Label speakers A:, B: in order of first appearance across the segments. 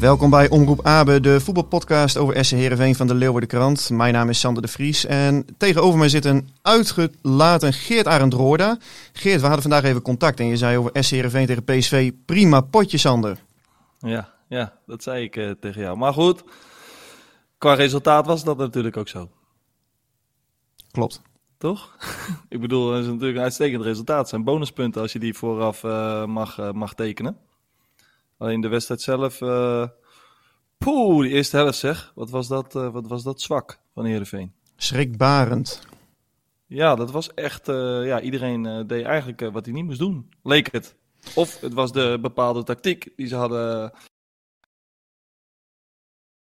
A: Welkom bij Omroep Abe, de voetbalpodcast over SC Heerenveen van de Leeuwarden Krant. Mijn naam is Sander de Vries en tegenover mij zit een uitgelaten Geert Arend Roorda. Geert, we hadden vandaag even contact en je zei over SC Heerenveen tegen PSV, prima potje Sander.
B: Ja, ja dat zei ik eh, tegen jou. Maar goed, qua resultaat was dat natuurlijk ook zo.
A: Klopt.
B: Toch? ik bedoel, het is natuurlijk een uitstekend resultaat. Het zijn bonuspunten als je die vooraf eh, mag, eh, mag tekenen. Alleen de wedstrijd zelf. eh poeh, die eerste helft zeg. Wat was dat, eh, wat was dat zwak van Heerenveen?
A: Schrikbarend.
B: Ja, dat was echt. eh, ja, iedereen deed eigenlijk wat hij niet moest doen. Leek het. Of het was de bepaalde tactiek die ze hadden.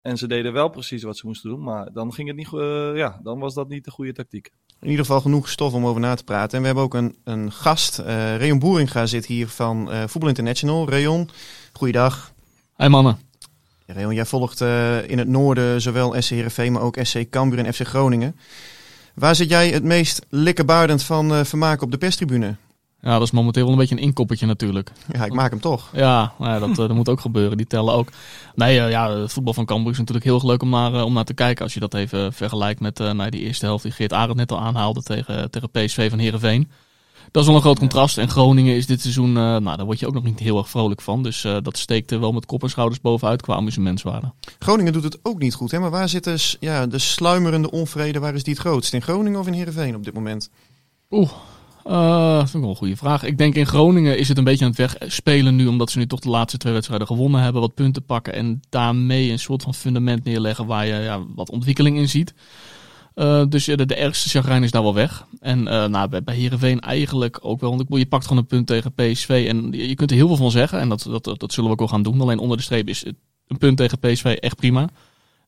B: En ze deden wel precies wat ze moesten doen. Maar dan ging het niet. ja, dan was dat niet de goede tactiek.
A: In ieder geval genoeg stof om over na te praten. En we hebben ook een, een gast. eh Reon Boeringa zit hier van eh Voetbal International. Reon, goeiedag.
C: Hey mannen.
A: Ja, Reon, jij volgt eh, in het noorden zowel SC Heerenveen, maar ook SC Cambuur en FC Groningen. Waar zit jij het meest likkerbaardend van eh vermaken op de perstribune?
C: Ja, dat is momenteel wel een beetje een inkoppertje natuurlijk.
A: Ja, ik maak hem toch.
C: Ja, nou ja dat, eh, dat moet ook gebeuren. Die tellen ook. Nee, ja, het voetbal van Cambuur is natuurlijk heel erg leuk om naar, om naar te kijken. Als je dat even vergelijkt met eh, nou, die eerste helft die Geert Arend net al aanhaalde tegen, tegen PSV van Heerenveen. Dat is wel een groot contrast. En Groningen is dit seizoen, eh, nou daar word je ook nog niet heel erg vrolijk van. Dus eh, dat steekt er wel met kop en schouders bovenuit qua amusementswaarde.
A: Groningen doet het ook niet goed, hè? maar waar zit dus, ja, de sluimerende onvrede, waar is die het grootst? In Groningen of in Heerenveen op dit moment?
C: Oeh, eh, dat vind ik wel een goede vraag. Ik denk in Groningen is het een beetje aan het wegspelen nu, omdat ze nu toch de laatste twee wedstrijden gewonnen hebben, wat punten pakken en daarmee een soort van fundament neerleggen waar je ja, wat ontwikkeling in ziet. Eh, dus ja, de, de ergste chagrijn is daar wel weg. En eh, nou, bij, bij Heerenveen eigenlijk ook wel. Want je pakt gewoon een punt tegen PSV. En je, kunt er heel veel van zeggen. En dat, dat, dat, zullen we ook wel gaan doen. Alleen onder de streep is een punt tegen PSV echt prima.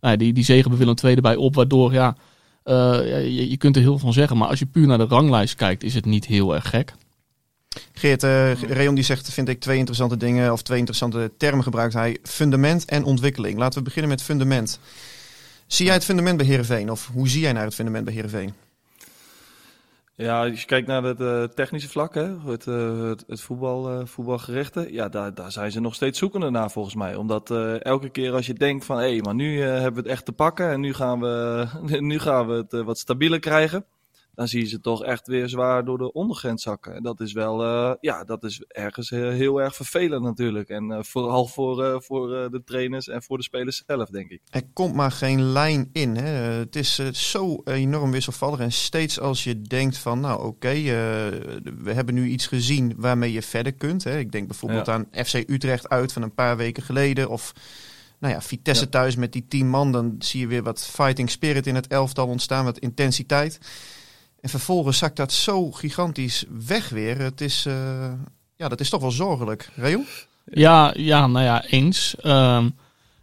C: Nou, die, die zegen bij Willem II erbij op. Waardoor, ja, eh, je, je kunt er heel veel van zeggen. Maar als je puur naar de ranglijst kijkt, is het niet heel erg gek.
A: Geert, eh Reon die zegt, vind ik, twee interessante dingen, of twee interessante termen gebruikt hij. Fundament en ontwikkeling. Laten we beginnen met fundament. Zie jij het fundament bij Heerenveen? Of hoe zie jij naar het fundament bij Heerenveen?
B: Ja, als je kijkt naar het eh, technische vlak, hè, het, eh, het, het voetbal, eh, voetbalgerichte, ja, daar, daar zijn ze nog steeds zoekende naar volgens mij. Omdat elke keer als je denkt van, hé, maar nu hebben we het echt te pakken en nu gaan we, nu gaan we het wat stabieler krijgen. Dan zie je ze toch echt weer zwaar door de ondergrens zakken. En dat is wel, eh, ja, dat is ergens heel, heel erg vervelend natuurlijk. En eh, vooral voor, eh, voor de trainers en voor de spelers zelf, denk ik.
A: Er komt maar geen lijn in. Hè? Het is zo enorm wisselvallig. En steeds als je denkt van, nou oké, we hebben nu iets gezien waarmee je verder kunt. Hè? Ik denk bijvoorbeeld
B: Ja.
A: aan FC Utrecht uit van een paar weken geleden. Of nou ja, Vitesse
B: Ja.
A: thuis met die tien man. Dan zie je weer wat fighting spirit in het elftal ontstaan, wat intensiteit. En vervolgens zakt dat zo gigantisch weg weer. Het is, eh, ja, dat is toch wel zorgelijk. Reon?
C: Ja, ja nou ja, eens. Ehm,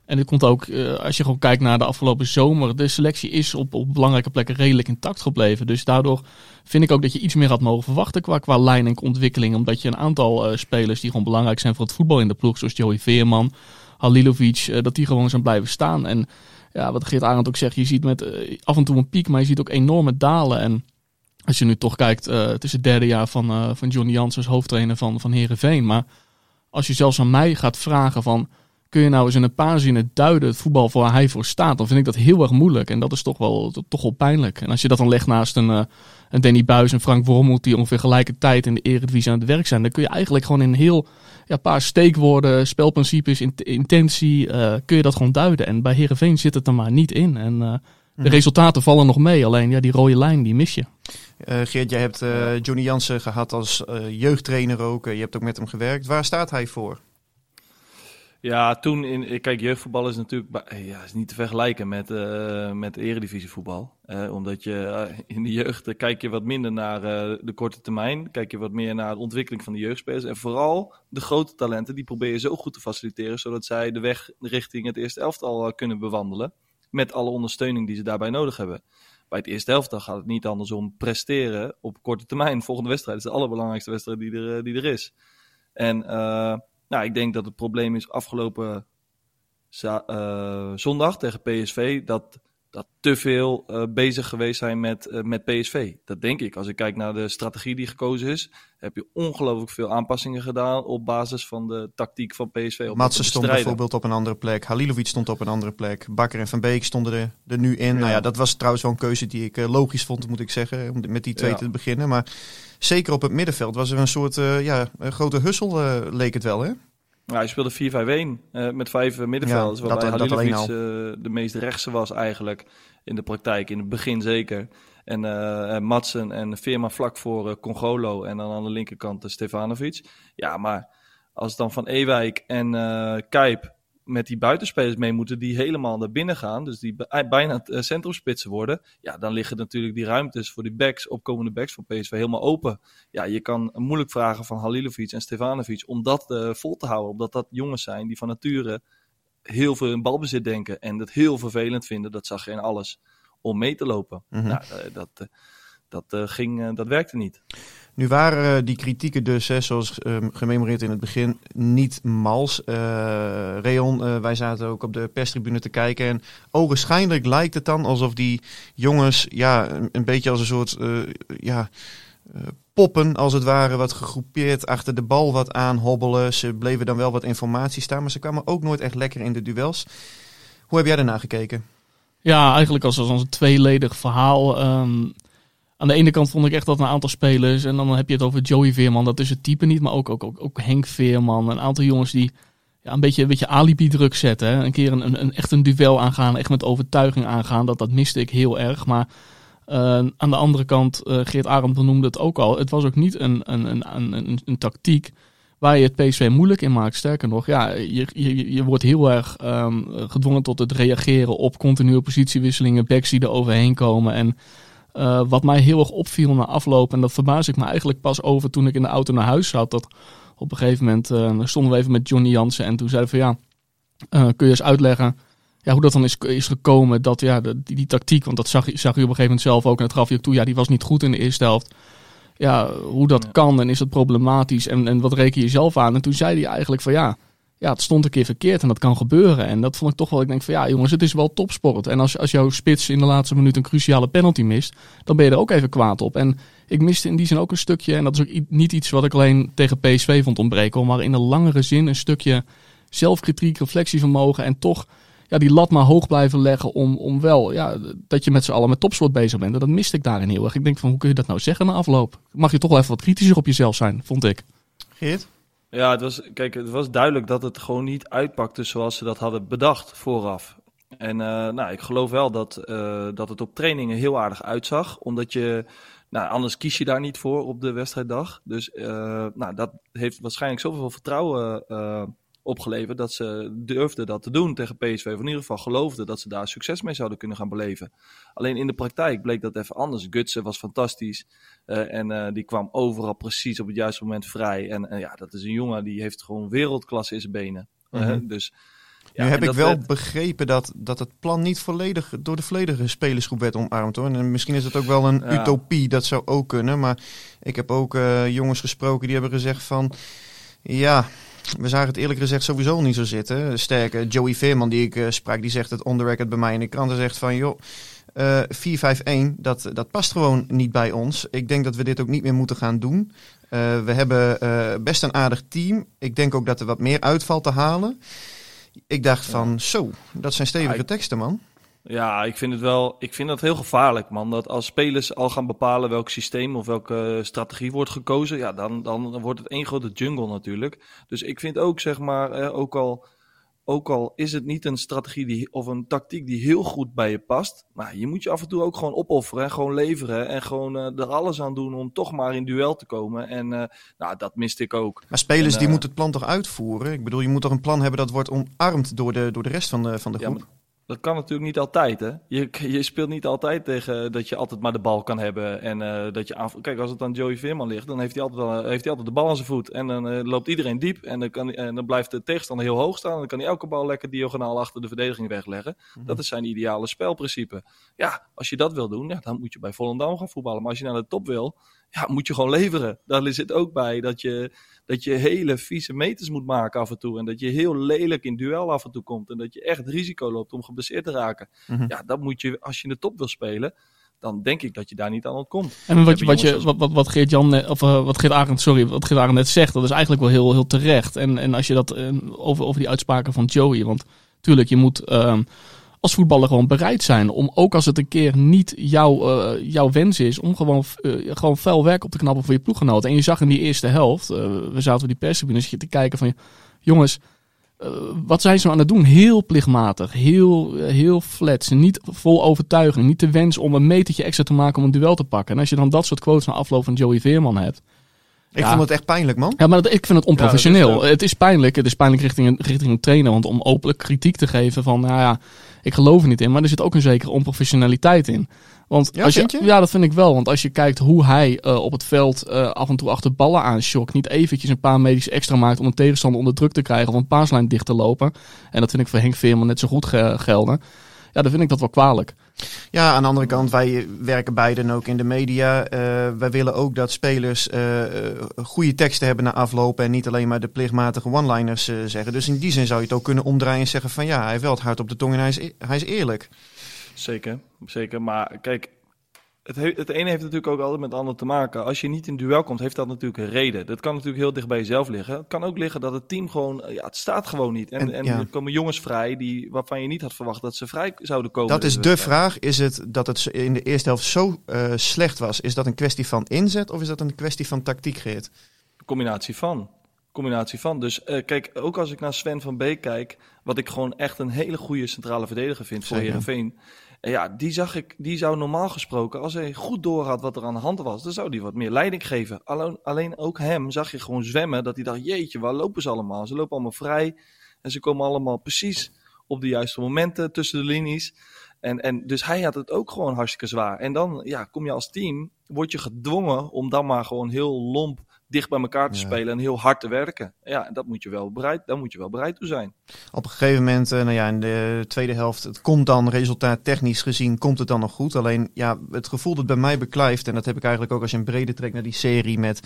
C: en dit komt ook, eh, als je gewoon kijkt naar de afgelopen zomer, de selectie is op, op belangrijke plekken redelijk intact gebleven. Dus daardoor vind ik ook dat je iets meer had mogen verwachten qua, qua lijn en ontwikkeling. Omdat je een aantal eh, spelers die gewoon belangrijk zijn voor het voetbal in de ploeg, zoals Joey Veerman, Halilovic, dat die gewoon zijn blijven staan. En ja, wat Geert Arend ook zegt, je ziet met af en toe een piek, maar je ziet ook enorme dalen. En als je nu toch kijkt, eh, het is het derde jaar van, eh, van Johnny Jans als hoofdtrainer van, van Heerenveen. Maar als je zelfs aan mij gaat vragen van, kun je nou eens in een paar zinnen duiden het voetbal waar hij voor staat, dan vind ik dat heel erg moeilijk. En dat is toch wel, toch wel pijnlijk. En als je dat dan legt naast een, uh, een Danny Buis en Frank Wormoed, die ongeveer gelijkertijd in de Eredivisie aan het werk zijn, dan kun je eigenlijk gewoon in heel ja, paar steekwoorden, spelprincipes, intentie, uh, kun je dat gewoon duiden. En bij Herenveen zit het er maar niet in. En uh, de resultaten vallen nog mee, alleen ja, die rode lijn, die mis je.
A: Geert, jij hebt Johnny Jansen gehad als jeugdtrainer ook. je hebt ook met hem gewerkt. Waar staat hij voor?
B: Ja, toen in. Kijk, jeugdvoetbal is natuurlijk ja, is niet te vergelijken met, uh, met eredivisievoetbal. Uh, omdat je uh, in de jeugd kijk je wat minder naar de korte termijn. Kijk je wat meer naar de ontwikkeling van de jeugdspelers. En vooral de grote talenten, die probeer je zo goed te faciliteren. Zodat zij de weg richting het eerste elftal kunnen bewandelen. Met alle ondersteuning die ze daarbij nodig hebben. Bij het eerste elftal gaat het niet anders om presteren op korte termijn. Volgende wedstrijd is de allerbelangrijkste wedstrijd die er, die er is. En nou, ik denk dat het probleem is afgelopen uh, zondag tegen PSV dat, dat te veel uh, bezig geweest zijn met, uh, met PSV. Dat denk ik. Als ik kijk naar de strategie die gekozen is, heb je ongelooflijk veel aanpassingen gedaan op basis van de tactiek van PSV.
A: Matsen stond bijvoorbeeld op een andere plek. Halilovic stond op een andere plek. Bakker en Van Beek stonden er, er nu in. Nou ja, dat was trouwens wel een keuze die ik logisch vond, moet ik zeggen, om met die twee te beginnen. Maar zeker op het middenveld was er een soort ja, een grote hussel, leek het wel, hè?
B: Nou, hij speelde 4-5-1 uh, met vijf middenvelders. Ja, waarbij dat, Halilovic uh, de meest rechtse was eigenlijk in de praktijk. In het begin zeker. En uh, Matsen en Firma vlak voor uh, Congolo. En dan aan de linkerkant Stefanovic. Ja, maar als dan van Ewijk en Kuip met die buitenspelers mee moeten die helemaal naar binnen gaan, dus die bijna uh, centrumspitsen worden, ja, dan liggen natuurlijk die ruimtes voor die backs, opkomende backs van PSV helemaal open. Ja, je kan moeilijk vragen van Halilovic en Stefanovic om dat uh, vol te houden, omdat dat jongens zijn die van nature heel veel in balbezit denken en het heel vervelend vinden, dat zag je in alles, om mee te lopen. Mhm. Nou, uh, dat, dat, ging, dat werkte niet.
A: Nu waren eh, die kritieken dus, hè, zoals um, gememoreerd in het begin, niet mals. Uh, Reon, uh, wij zaten ook op de perstribune te kijken. En ogenschijnlijk lijkt het dan alsof die jongens ja, een, een beetje als een soort ja, poppen, als het ware, wat gegroepeerd achter de bal wat aanhobbelen. Ze bleven dan wel wat informatie staan, maar ze kwamen ook nooit echt lekker in de duels. Hoe heb jij daarna gekeken?
C: Ja, eigenlijk als, als een tweeledig verhaal. Um aan de ene kant vond ik echt dat een aantal spelers, en dan heb je het over Joey Veerman, dat is het type niet, maar ook, ook, ook, ook Henk Veerman, een aantal jongens die ja, een beetje, een beetje alibi-druk zetten. Een keer een, een, echt een duel aangaan, echt met overtuiging aangaan, dat, dat miste ik heel erg. Maar uh, aan de andere kant, uh, Geert Arendt benoemde het ook al, het was ook niet een, een, een, een, een, tactiek waar je het PSV moeilijk in maakt. Sterker nog, ja, je, je, je wordt heel erg um, gedwongen tot het reageren op continue positiewisselingen, backs die er overheen komen en... Uh, wat mij heel erg opviel na afloop, en dat verbaas ik me eigenlijk pas over toen ik in de auto naar huis zat. Dat op een gegeven moment uh, stonden we even met Johnny Jansen en toen zeiden van ja, uh, kun je eens uitleggen ja, hoe dat dan is, is gekomen dat ja, die, die, tactiek, want dat zag, zag je op een gegeven moment zelf ook en dat gaf je ook toe, ja, die was niet goed in de eerste helft. Ja, hoe dat kan en is dat problematisch en, en wat reken je zelf aan? En toen zei hij eigenlijk van ja, ja, het stond een keer verkeerd en dat kan gebeuren. En dat vond ik toch wel, ik denk van ja jongens, het is wel topsport. En als, als jouw spits in de laatste minuut een cruciale penalty mist, dan ben je er ook even kwaad op. En ik miste in die zin ook een stukje, en dat is ook niet iets wat ik alleen tegen PSV vond ontbreken, maar in een langere zin een stukje zelfkritiek, reflectievermogen en toch ja, die lat maar hoog blijven leggen om, om wel, ja, dat je met z'n allen met topsport bezig bent. En dat miste ik daarin heel erg. Ik denk van, hoe kun je dat nou zeggen na afloop? Mag je toch wel even wat kritischer op jezelf zijn, vond ik.
A: Geert?
B: Ja, het was, kijk, het was duidelijk dat het gewoon niet uitpakte zoals ze dat hadden bedacht vooraf. En uh, nou, ik geloof wel dat, uh, dat het op trainingen heel aardig uitzag. Omdat je, nou, anders kies je daar niet voor op de wedstrijddag. Dus uh, nou, dat heeft waarschijnlijk zoveel vertrouwen opgeleverd dat ze durfden dat te doen tegen PSV. Of in ieder geval geloofden dat ze daar succes mee zouden kunnen gaan beleven. Alleen in de praktijk bleek dat even anders. Gutsen was fantastisch. Uh, en uh, die kwam overal precies op het juiste moment vrij. En uh, ja, dat is een jongen die heeft gewoon wereldklasse in zijn benen. Mm -hmm. dus
A: ja, nu heb ik wel begrepen dat, dat het plan niet volledig door de volledige spelersgroep werd omarmd hoor. En misschien is het ook wel een ja. utopie, dat zou ook kunnen. Maar ik heb ook uh, jongens gesproken die hebben gezegd van... Ja, we zagen het eerlijk gezegd sowieso niet zo zitten. Sterker, Joey Veerman die ik uh, sprak, die zegt het on the record bij mij in de krant. Hij zegt van, joh, uh, 4-5-1, dat, dat past gewoon niet bij ons. Ik denk dat we dit ook niet meer moeten gaan doen. Uh, we hebben best een aardig team. Ik denk ook dat er wat meer uitvalt te halen. Ik dacht van, zo, dat zijn stevige
B: Ja,
A: teksten, man.
B: Ja, ik vind het wel. Ik vind dat heel gevaarlijk, man. Dat als spelers al gaan bepalen welk systeem of welke strategie wordt gekozen, ja, dan, dan wordt het één grote jungle natuurlijk. Dus ik vind ook, zeg maar, eh, ook al. Ook al is het niet een strategie die, of een tactiek die heel goed bij je past. Maar je moet je af en toe ook gewoon opofferen. En gewoon leveren. En gewoon eh, er alles aan doen om toch maar in duel te komen. En eh, nou, dat miste ik ook.
A: Maar spelers
B: En,
A: die
B: eh,
A: moeten het plan toch uitvoeren? Ik bedoel, je moet toch een plan hebben dat wordt omarmd door de, door de rest van de, van de groep?
B: Dat kan natuurlijk niet altijd, hè? Je, je speelt niet altijd tegen dat je altijd maar de bal kan hebben. En eh, dat je aan... Kijk, als het aan Joey Veerman ligt, dan heeft hij altijd, al- heeft hij altijd de bal aan zijn voet. En dan eh, loopt iedereen diep. En dan, kan, en dan blijft de tegenstander heel hoog staan. En dan kan hij elke bal lekker diagonaal achter de verdediging wegleggen. Dat is zijn ideale spelprincipe. Ja, als je dat wil doen, ja, dan moet je bij Volendam gaan voetballen. Maar als je naar de top wil, ja, moet je gewoon leveren. Daar zit ook bij dat je, dat je hele vieze meters moet maken af en toe. En dat je heel lelijk in duel af en toe komt. En dat je echt risico loopt om geblesseerd te raken.
A: Mhm.
B: Ja, dat moet je, als je in de top wil spelen, dan denk ik dat je daar niet aan ontkomt.
C: En wat, je, wat, je, wat, wat, wat Geert Jan of eh, wat Geert Arend, sorry, wat Geert Arend net zegt, dat is eigenlijk wel heel, heel terecht. En, en als je dat eh, over, over die uitspraken van Joey, want tuurlijk, je moet ehm, als voetballer gewoon bereid zijn om ook als het een keer niet jouw, eh, jouw wens is, om gewoon, eh, gewoon fel werk op te knappen voor je ploeggenoten. En je zag in die eerste helft, eh, we zaten op die perstribune te kijken van, jongens, wat zijn ze nou aan het doen? Heel plichtmatig, heel, heel flats, niet vol overtuiging, niet de wens om een metertje extra te maken om een duel te pakken. En als je dan dat soort quotes na afloop van Joey Veerman hebt,
A: Ik
C: Ja.
A: vond het echt pijnlijk, man.
C: ja, maar dat, ik vind het onprofessioneel.
B: Ja, is
C: het is pijnlijk. Het is pijnlijk richting een, richting een trainer. Want om openlijk kritiek te geven van, nou ja, ik geloof er niet in. Maar er zit ook een zekere onprofessionaliteit in. Want
A: Ja,
C: als
A: vind je?
C: Ja, dat vind ik wel. Want als je kijkt hoe hij eh, op het veld eh, af en toe achter ballen aanschokt. Niet eventjes een paar medisch extra maakt om een tegenstander onder druk te krijgen. Of een paaslijn dicht te lopen. En dat vind ik voor Henk Veerman net zo goed ge- gelden. Ja, dan vind ik dat wel kwalijk.
A: Ja, aan de andere kant, wij werken beiden ook in de media. Eh, wij willen ook dat spelers eh, eh, goede teksten hebben na aflopen en niet alleen maar de plichtmatige one-liners zeggen. Dus in die zin zou je het ook kunnen omdraaien en zeggen van ja, hij heeft wel het hart op de tong en hij is, e- hij is eerlijk.
B: Zeker, zeker. Maar kijk, het, he- het ene heeft natuurlijk ook altijd met het andere te maken. Als je niet in duel komt, heeft dat natuurlijk een reden. Dat kan natuurlijk heel dicht bij jezelf liggen. Het kan ook liggen dat het team gewoon, eh, ja, het staat gewoon niet. En,
A: En,
B: en,
A: ja.
B: er komen jongens vrij die, waarvan je niet had verwacht dat ze vrij zouden komen.
A: Dat is
B: Dus,
A: de
B: eh,
A: vraag. Is het dat het in de eerste helft zo eh, slecht was? Is dat een kwestie van inzet of is dat een kwestie van tactiek, Geert?
B: combinatie van. Combinatie van. Dus kijk, ook als ik naar Sven van Beek kijk, wat ik gewoon echt een hele goede centrale verdediger vind voor
A: Zeker.
B: Ja, die zag ik, die zou normaal gesproken, als hij goed doorhad wat er aan de hand was, dan zou die wat meer leiding geven. Alleen, alleen ook hem zag je gewoon zwemmen, dat hij dacht, jeetje, waar lopen ze allemaal? Ze lopen allemaal vrij en ze komen allemaal precies op de juiste momenten tussen de linies. En, en dus hij had het ook gewoon hartstikke zwaar. En dan ja, kom je als team, word je gedwongen om dan maar gewoon heel lomp dicht bij elkaar te
A: Ja.
B: spelen en heel hard te werken. Ja, en dat moet je wel bereid, daar moet je wel bereid toe zijn.
A: Op een gegeven moment, eh, nou ja, in de tweede helft, het komt dan resultaat technisch gezien, komt het dan nog goed. Alleen ja, het gevoel dat bij mij beklijft, en dat heb ik eigenlijk ook als je een brede trekt naar die serie met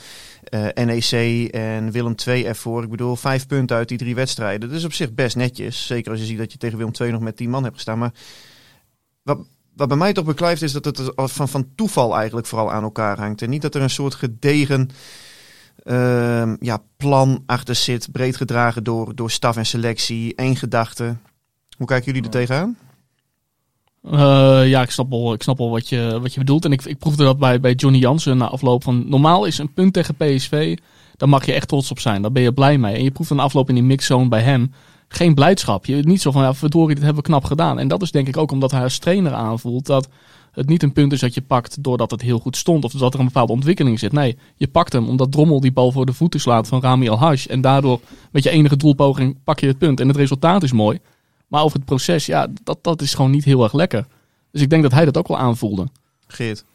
A: eh, NEC en Willem II ervoor. Ik bedoel, vijf punten uit die drie wedstrijden. Dat is op zich best netjes. Zeker als je ziet dat je tegen Willem II nog met tien man hebt gestaan. Maar wat, wat bij mij toch beklijft is dat het van, van toeval eigenlijk vooral aan elkaar hangt. En niet dat er een soort gedegen ehm, ja, plan achter zit, breed gedragen door, door staf en selectie, één gedachte. Hoe kijken jullie er tegenaan?
C: Eh, ja, ik snap wel, ik snap wel wat, je, wat je bedoelt. En ik, ik proefde dat bij, bij Johnny Jansen na afloop van... Normaal is een punt tegen PSV, daar mag je echt trots op zijn. Daar ben je blij mee. En je proeft dan afloop in die mixzone bij hem geen blijdschap. Je niet zo van, ja, verdorie, dit hebben we knap gedaan. En dat is denk ik ook omdat hij als trainer aanvoelt dat het niet een punt is dat je pakt doordat het heel goed stond. Of dat er een bepaalde ontwikkeling zit. Nee, je pakt hem omdat Drommel die bal voor de voeten slaat van Rami Al-Hash. En daardoor met je enige doelpoging pak je het punt. En het resultaat is mooi. Maar over het proces, ja, dat, dat is gewoon niet heel erg lekker. Dus ik denk dat hij dat ook wel aanvoelde.
A: Geert.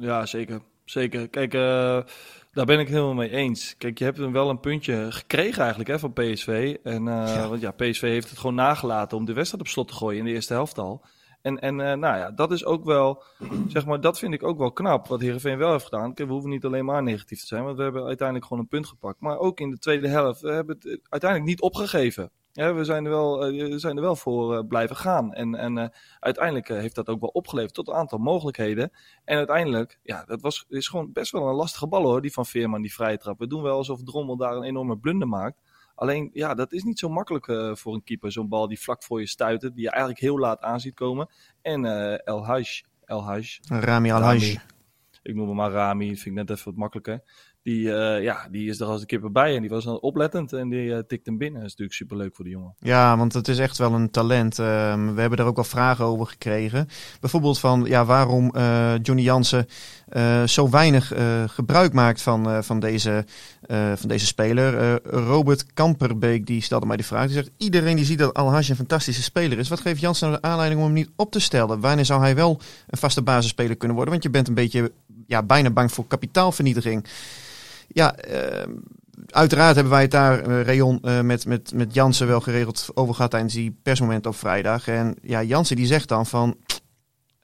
B: Ja, zeker. Zeker. Kijk, eh, daar ben ik het helemaal mee eens. Kijk, je hebt hem wel een puntje gekregen eigenlijk hè, van PSV. En, eh,
A: Ja.
B: Want ja, PSV heeft het gewoon nagelaten om de wedstrijd op slot te gooien in de eerste helft al. En, en eh, nou ja, dat is ook wel, zeg maar, dat vind ik ook wel knap. Wat Heerenveen wel heeft gedaan. We hoeven niet alleen maar negatief te zijn, want we hebben uiteindelijk gewoon een punt gepakt. Maar ook in de tweede helft, we hebben het uiteindelijk niet opgegeven. We zijn er wel, we zijn er wel voor eh, blijven gaan. En, en uiteindelijk heeft dat ook wel opgeleverd tot een aantal mogelijkheden. En uiteindelijk, ja, dat was, is gewoon best wel een lastige bal hoor, die van Veerman, die vrije trap. We doen wel alsof Drommel daar een enorme blunder maakt. Alleen, ja, dat is niet zo makkelijk eh, voor een keeper. Zo'n bal die vlak voor je stuitert, die je eigenlijk heel laat aan ziet komen. En eh, El Haj, El Haj,
A: Rami Al-Haj.
B: ik noem hem maar Rami, vind ik net even wat makkelijker. Die, eh, ja, die is er als een kipper bij en die was dan oplettend en die eh, tikt hem binnen. Dat is natuurlijk superleuk voor de jongen.
A: Ja, want het is echt wel een talent. Ehm, we hebben daar ook wel vragen over gekregen. Bijvoorbeeld van ja, waarom eh, Johnny Jansen zo weinig gebruik maakt van, van, deze, van deze speler. Robert Kamperbeek die stelde mij die vraag. Die zegt, iedereen die ziet dat Al-Haj een fantastische speler is. Wat geeft Jansen de aanleiding om hem niet op te stellen? Wanneer zou hij wel een vaste basisspeler kunnen worden? Want je bent een beetje ja, bijna bang voor kapitaalvernietiging. Ja, ehm, uiteraard hebben wij het daar, eh, Rayon, eh, met, met, met Jansen wel geregeld over gehad tijdens die persmoment op vrijdag. En ja, Jansen die zegt dan van,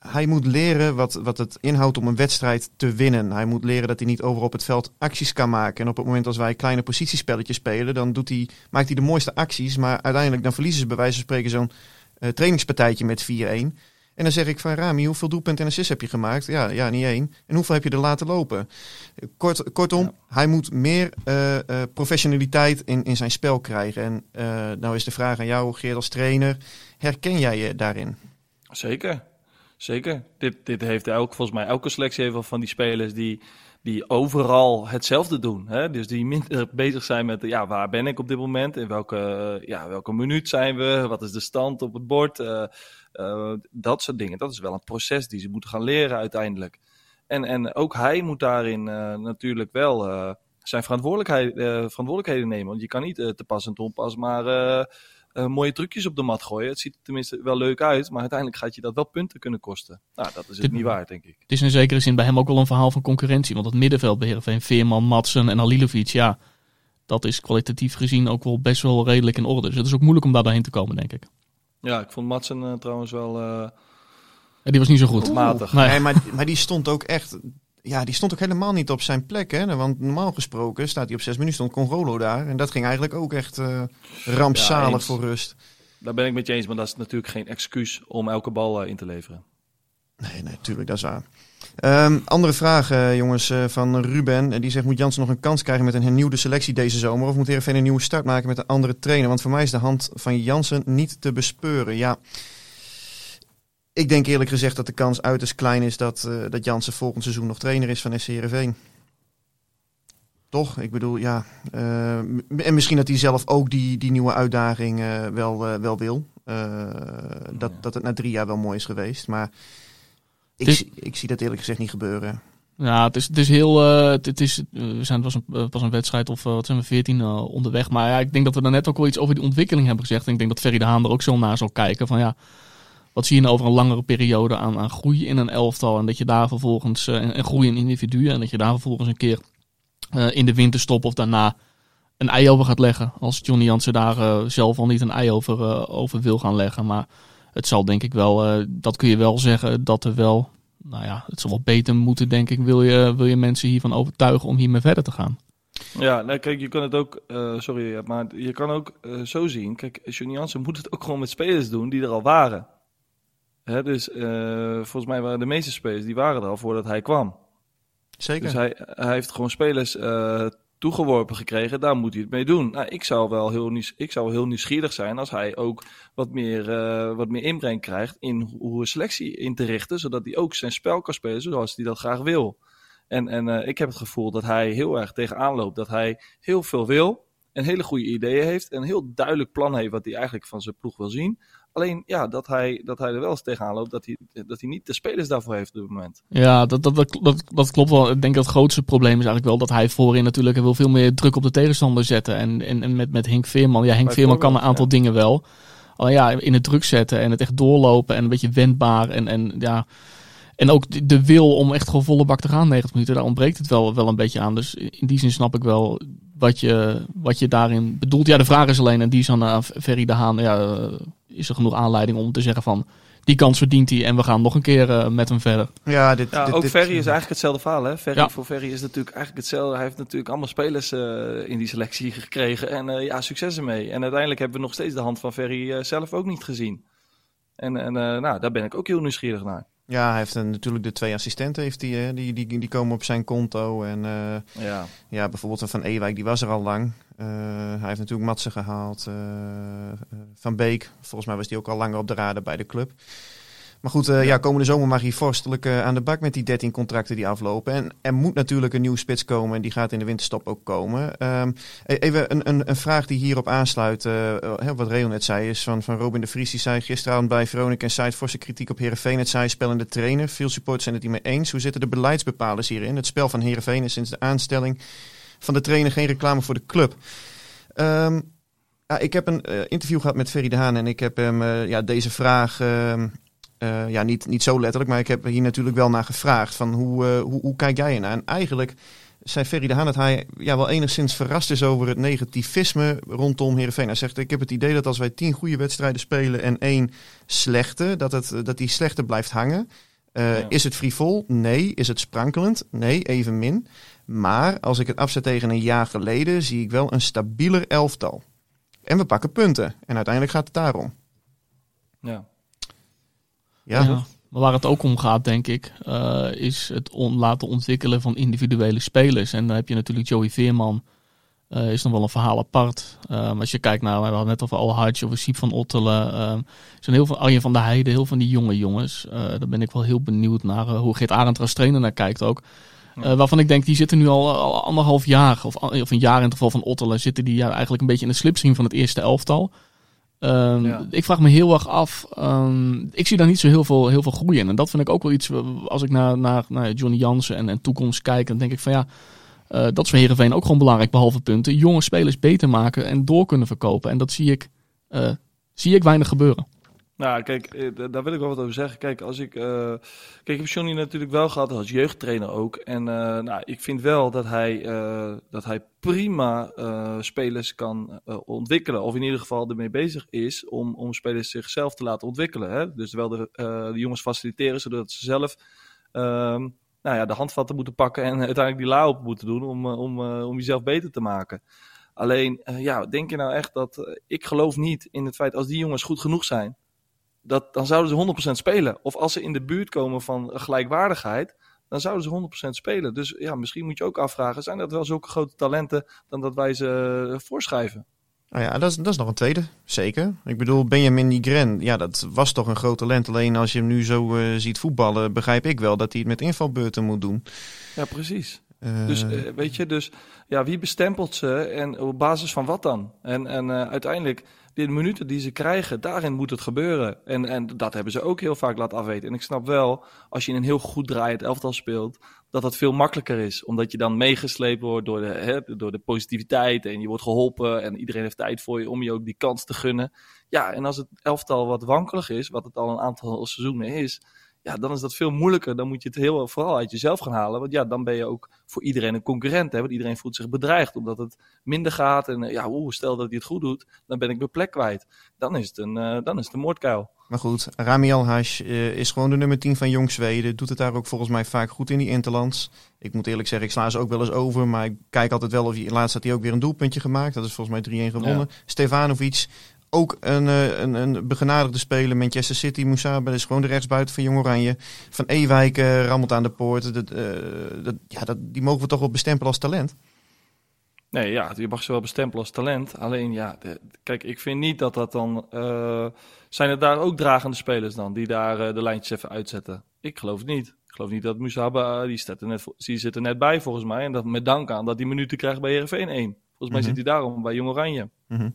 A: hij moet leren wat, wat het inhoudt om een wedstrijd te winnen. Hij moet leren dat hij niet over op het veld acties kan maken. En op het moment als wij kleine positiespelletjes spelen, dan doet hij, maakt hij de mooiste acties. Maar uiteindelijk dan verliezen ze bij wijze van spreken zo'n eh, trainingspartijtje met 4-1. En dan zeg ik van Rami, hoeveel doelpunten en assists heb je gemaakt? Ja, ja, niet één. En hoeveel heb je er laten lopen? Kort, kortom, hij moet meer eh, eh, professionaliteit in, in zijn spel krijgen. En eh, nou is de vraag aan jou, Geert, als trainer. Herken jij je daarin?
B: Zeker, zeker. Dit, dit heeft elk, volgens mij elke selectie heeft wel van die spelers die, die overal hetzelfde doen. Hè? Dus die minder bezig zijn met, ja, waar ben ik op dit moment? In welke, ja, welke minuut zijn we? Wat is de stand op het bord? Eh, eh, dat soort dingen. Dat is wel een proces die ze moeten gaan leren uiteindelijk. En, en ook hij moet daarin eh, natuurlijk wel eh, zijn verantwoordelijkheid, verantwoordelijkheden nemen. Want je kan niet te pas en te onpas maar mooie trucjes op de mat gooien. Het ziet er tenminste wel leuk uit, maar uiteindelijk gaat je dat wel punten kunnen kosten. Nou, dat is het
C: Dit-
B: niet waard, denk ik.
C: Het is in zekere zin bij hem ook wel een verhaal van concurrentie. Want het middenveld bij Heerenveen, Veerman, Matsen en Alilovic, ja, dat is kwalitatief gezien ook wel best wel redelijk in orde. Dus het is ook moeilijk om daar doorheen te komen, denk ik.
B: Ja, ik vond Matsen eh, trouwens wel eh,
C: Ja, die was niet zo goed.
B: matig.
C: Nee.
A: Nee, maar, maar die stond ook echt. Ja, die stond ook helemaal niet op zijn plek. Hè? Want normaal gesproken staat hij op zes minuten, stond Congolo daar. En dat ging eigenlijk ook echt eh, rampzalig
B: Ja,
A: voor rust.
B: Daar ben ik met je eens, maar dat is natuurlijk geen excuus om elke bal in te leveren.
A: Nee, nee, tuurlijk, dat is waar. Ehm, andere vraag, eh, jongens, eh, van Ruben. Eh, die zegt, moet Jansen nog een kans krijgen met een hernieuwde selectie deze zomer? Of moet Heerenveen een nieuwe start maken met een andere trainer? Want voor mij is de hand van Jansen niet te bespeuren. Ja, ik denk eerlijk gezegd dat de kans uiterst klein is dat, dat Jansen volgend seizoen nog trainer is van SC Heerenveen. Toch? Ik bedoel, ja. en misschien dat hij zelf ook die, die nieuwe uitdaging wel, wel wil. Dat, dat het na drie jaar wel mooi is geweest. Maar ik, zie- ik zie dat eerlijk gezegd niet gebeuren.
C: Ja, het is, het is heel. eh, het, het is, eh, we zijn, was een, het was een wedstrijd of eh, wat zijn we, 14 eh, onderweg. Maar ja, ik denk dat we daarnet ook wel iets over die ontwikkeling hebben gezegd. En ik denk dat Ferry de Haan er ook zo naar zal kijken. Van ja, wat zie je nou over een langere periode aan, aan groei in een elftal? En dat je daar vervolgens. eh, en, en groei in individuen. En dat je daar vervolgens een keer eh, in de winterstop of daarna een ei over gaat leggen. Als Johnny Jansen daar eh, zelf al niet een ei over, eh, over wil gaan leggen. Maar het zal denk ik wel. eh, dat kun je wel zeggen dat er wel nou ja, het zal wel beter moeten, denk ik. Wil je, wil je mensen hiervan overtuigen om hiermee verder te gaan?
B: Ja, nou, kijk, je kan het ook, eh, sorry, ja, maar je kan ook eh, zo zien. Kijk, Johnny Jansen moet het ook gewoon met spelers doen die er al waren. Hè, dus eh, volgens mij waren de meeste spelers, die waren er al voordat hij kwam.
A: Zeker.
B: Dus hij, hij heeft gewoon spelers eh, toegeworpen gekregen, daar moet hij het mee doen. Nou, ik zou wel heel, nieuwsgierig zijn als hij ook wat meer, eh, wat meer inbreng krijgt in hoe een selectie in te richten, zodat hij ook zijn spel kan spelen zoals hij dat graag wil. En, en eh, ik heb het gevoel dat hij heel erg tegenaan loopt, dat hij heel veel wil en hele goede ideeën heeft en een heel duidelijk plan heeft wat hij eigenlijk van zijn ploeg wil zien. Alleen ja, dat hij, dat hij er wel eens tegenaan loopt dat hij, dat hij niet de spelers daarvoor heeft op dit moment.
C: Ja, dat, dat, dat, dat, klopt wel. Ik denk dat het grootste probleem is eigenlijk wel dat hij voorin natuurlijk wil veel meer druk op de tegenstander zetten. En, en, en met, met Henk Veerman, ja, Henk Veerman kan een aantal dingen wel. Alleen ja, in het druk zetten en het echt doorlopen en een beetje wendbaar. En, en ja, en ook de, wil om echt gewoon volle bak te gaan 90 minuten, daar ontbreekt het wel, wel een beetje aan. Dus in die zin snap ik wel wat je, wat je daarin bedoelt. Ja, de vraag is alleen, en die is aan Ferry de Haan, ja, eh, is er genoeg aanleiding om te zeggen van, die kans verdient hij en we gaan nog een keer eh, met hem verder.
A: Ja, dit,
B: Ja,
A: dit-
B: ook
A: dit-
B: Ferry is eigenlijk hetzelfde verhaal. Hè? Ferry,
C: Ja.
B: Voor Ferry is natuurlijk eigenlijk hetzelfde. Hij heeft natuurlijk allemaal spelers eh, in die selectie gekregen. En eh, ja, succes ermee. En uiteindelijk hebben we nog steeds de hand van Ferry eh, zelf ook niet gezien. En, en eh, nou, daar ben ik ook heel nieuwsgierig naar.
A: Ja, hij heeft een, natuurlijk de twee assistenten, heeft die, hè, die, die, die komen op zijn konto. En eh,
B: Ja,
A: ja, bijvoorbeeld Van Ewijk, die was er al lang. Eh, hij heeft natuurlijk Matsen gehaald. eh, van Beek, volgens mij was die ook al langer op de radar bij de club. Maar goed, eh, ja. komende zomer mag hij vorstelijk eh, aan de bak met die 13 contracten die aflopen. En er moet natuurlijk een nieuwe spits komen en die gaat in de winterstop ook komen. Ehm, e- even een, een, een vraag die hierop aansluit, hè, wat Reo net zei, is van, van Robin de Vries. Die zei gisteravond bij Veronica en Site forse kritiek op Heerenveen. Het zei spelende trainer. Veel supporters zijn het hiermee eens. Hoe zitten de beleidsbepalers hierin? Het spel van Heerenveen is sinds de aanstelling van de trainer geen reclame voor de club. Ehm, ja, ik heb een interview gehad met Ferry de Haan en ik heb hem ja, deze vraag, ehm, eh, ja, niet, niet zo letterlijk, maar ik heb hier natuurlijk wel naar gevraagd. Van hoe, eh, hoe, hoe kijk jij ernaar? En eigenlijk zei Ferry de Haan dat hij ja, wel enigszins verrast is over het negativisme rondom Heerenveen. Hij zegt, ik heb het idee dat als wij tien goede wedstrijden spelen en één slechte, dat, het, dat die slechte blijft hangen. Eh,
B: Ja.
A: Is het frivol? Nee. Is het sprankelend? Nee, evenmin. Maar als ik het afzet tegen een jaar geleden, zie ik wel een stabieler elftal. En we pakken punten. En uiteindelijk gaat het daarom.
B: ja.
A: Ja,
C: Ja. Maar waar het ook om gaat, denk ik, eh, is het on- laten ontwikkelen van individuele spelers. En dan heb je natuurlijk Joey Veerman, eh, is nog wel een verhaal apart. Um, als je kijkt naar, we hadden net over Al Hadj, over Siep van Ottelen. Um, er zijn heel veel, Arjen van der Heijden, heel veel van die jonge jongens. Eh daar ben ik wel heel benieuwd naar hoe Geert Arendt als trainer naar kijkt ook. Waarvan ik denk, die zitten nu al, al anderhalf jaar, of, of een jaar in het geval van Ottelen, zitten die ja, eigenlijk een beetje in de slipstream van het eerste elftal. Ehm,
B: Ja.
C: Ik vraag me heel erg af. ehm, ik zie daar niet zo heel veel, heel veel groei in. En dat vind ik ook wel iets. eh, Als ik naar, naar, naar Johnny Jansen en, en toekomst kijk, dan denk ik van ja. eh, dat is voor Heerenveen ook gewoon belangrijk, behalve punten. Jonge spelers beter maken en door kunnen verkopen. En dat zie ik, eh, zie ik weinig gebeuren.
B: Nou, kijk, eh, da- daar wil ik wel wat over zeggen. Kijk, als ik. eh, kijk, heb Johnny natuurlijk wel gehad als jeugdtrainer ook. En eh, nou, ik vind wel dat hij, dat hij prima spelers kan ontwikkelen. Of in ieder geval ermee bezig is om, om spelers zichzelf te laten ontwikkelen. Hè? Dus wel de, de jongens faciliteren zodat ze zelf. ehm, nou ja, de handvatten moeten pakken en uiteindelijk die la op moeten doen om, om, om jezelf beter te maken. Alleen, ja, denk je nou echt dat. ik geloof niet in het feit als die jongens goed genoeg zijn dat, dan zouden ze 100% spelen. Of als ze in de buurt komen van gelijkwaardigheid, dan zouden ze 100% spelen. Dus ja, misschien moet je ook afvragen, zijn dat wel zulke grote talenten dan dat wij ze eh, voorschrijven?
A: Nou ja, dat is, dat is nog een tweede. Zeker. Ik bedoel, Benjamin Nigren, ja, dat was toch een groot talent. Alleen als je hem nu zo eh, ziet voetballen, begrijp ik wel dat hij het met invalbeurten moet doen.
B: Ja, precies.
A: Eh,
B: Dus weet je, dus ja, wie bestempelt ze en op basis van wat dan? En, en uiteindelijk, de minuten die ze krijgen, daarin moet het gebeuren. En, en dat hebben ze ook heel vaak laten afweten. En ik snap wel, als je in een heel goed draaiend elftal speelt, dat dat veel makkelijker is. Omdat je dan meegesleept wordt door de, hè, door de positiviteit en je wordt geholpen en iedereen heeft tijd voor je om je ook die kans te gunnen. Ja, en als het elftal wat wankelig is, wat het al een aantal seizoenen is, ja, dan is dat veel moeilijker. Dan moet je het heel vooral uit jezelf gaan halen. Want ja, dan ben je ook voor iedereen een concurrent. Hè? Want iedereen voelt zich bedreigd omdat het minder gaat. En eh, ja, oeh, stel dat hij het goed doet, dan ben ik mijn plek kwijt. Dan is het een, eh, dan is het een moordkuil.
A: Maar goed, Rami Alhash eh, is gewoon de nummer 10 van Jong Zweden. Doet het daar ook volgens mij vaak goed in die interlands. Ik moet eerlijk zeggen, ik sla ze ook wel eens over. Maar ik kijk altijd wel of hij... Laatst had hij ook weer een doelpuntje gemaakt. Dat is volgens mij 3-1 gewonnen. Stefanovic, ook een, eh, een, een begenadigde speler. Manchester City, Moussa, dat is gewoon de rechtsbuiten van Jong Oranje. Van Ewijk eh, rammelt aan de poort. Dat, eh, dat, ja, dat, die mogen we toch wel bestempelen als talent.
B: Nee, ja, je mag ze wel bestempelen als talent. Alleen ja, de- kijk, ik vind niet dat dat dan. zijn het daar ook dragende spelers dan die daar de lijntjes even uitzetten? Ik geloof het niet. Ik geloof niet dat Musaba, die, staat er net, die zit er net bij volgens mij. En dat met dank aan dat hij minuten krijgt bij Heerenveen 1. Volgens mij
A: Mhm.
B: zit hij daarom bij Jong Oranje.
A: Mhm.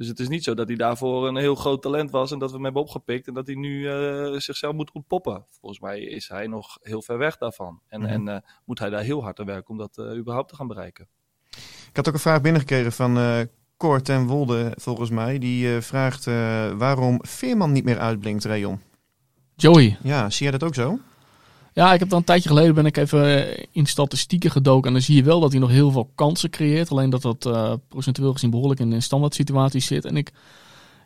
B: Dus het is niet zo dat hij daarvoor een heel groot talent was en dat we hem hebben opgepikt en dat hij nu eh, zichzelf moet ontpoppen. Volgens mij is hij nog heel ver weg daarvan. En,
A: Mhm.
B: en eh, moet hij daar heel hard aan werken om dat eh, überhaupt te gaan bereiken.
A: Ik had ook een vraag binnengekregen van eh Cor ten Wolde, volgens mij. Die eh, vraagt eh, waarom Veerman niet meer uitblinkt, Rayon.
C: Joey,
A: Ja, zie jij dat ook zo?
C: Ja, ik heb dan een tijdje geleden ben ik even eh, in statistieken gedoken. En dan zie je wel dat hij nog heel veel kansen creëert. Alleen dat dat eh, procentueel gezien behoorlijk in een standaard situatie zit. En ik,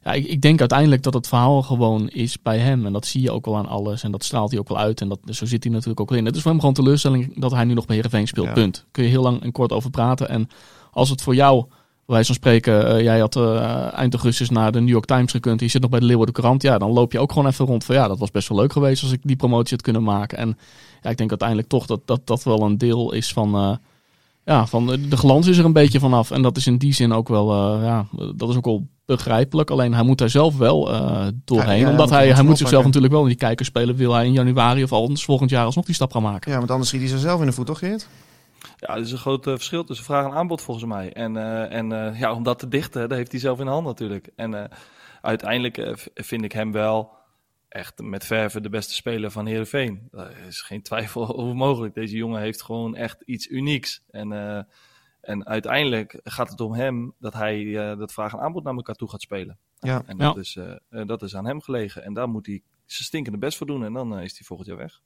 C: ja, ik, ik denk uiteindelijk dat het verhaal gewoon is bij hem. En dat zie je ook wel aan alles. En dat straalt hij ook wel uit. En dat, zo zit hij natuurlijk ook wel in. Het is voor hem gewoon teleurstelling dat hij nu nog bij Heerenveen speelt.
A: Ja.
C: Punt. Kun je heel lang en kort over praten. En als het voor jou wijze van spreken, eh, jij had eh, eind augustus naar de New York Times gekund. Je zit nog bij de Leeuwarden Krant. Ja, dan loop je ook gewoon even rond van ja, dat was best wel leuk geweest als ik die promotie had kunnen maken. En ja, ik denk uiteindelijk toch dat dat, dat wel een deel is van... eh, ja, van de, glans is er een beetje vanaf. En dat is in die zin ook wel, eh, ja, dat is ook wel begrijpelijk. Alleen hij moet daar zelf wel eh, doorheen.
A: Ja, ja, hij
C: omdat hij, hij moet
A: oppakken.
C: zichzelf natuurlijk wel in die kijkers spelen. Wil hij in januari of anders volgend jaar alsnog die stap gaan maken.
A: Ja, want anders schiet hij zichzelf in de voet, toch Geert?
B: Ja, er is een groot eh, verschil tussen vraag en aanbod volgens mij. En, eh, en eh, ja, om dat te dichten, dat heeft hij zelf in de hand natuurlijk. En eh, uiteindelijk vind ik hem wel echt met verve de beste speler van Heerenveen. Daar is geen twijfel over mogelijk. Deze jongen heeft gewoon echt iets unieks. En, eh, en uiteindelijk gaat het om hem dat hij eh, dat vraag en aanbod naar elkaar toe gaat spelen.
A: Ja.
B: En
C: Ja.
B: dat, is, dat is aan hem gelegen. En daar moet hij zijn stinkende best voor doen. En dan is hij volgend jaar weg.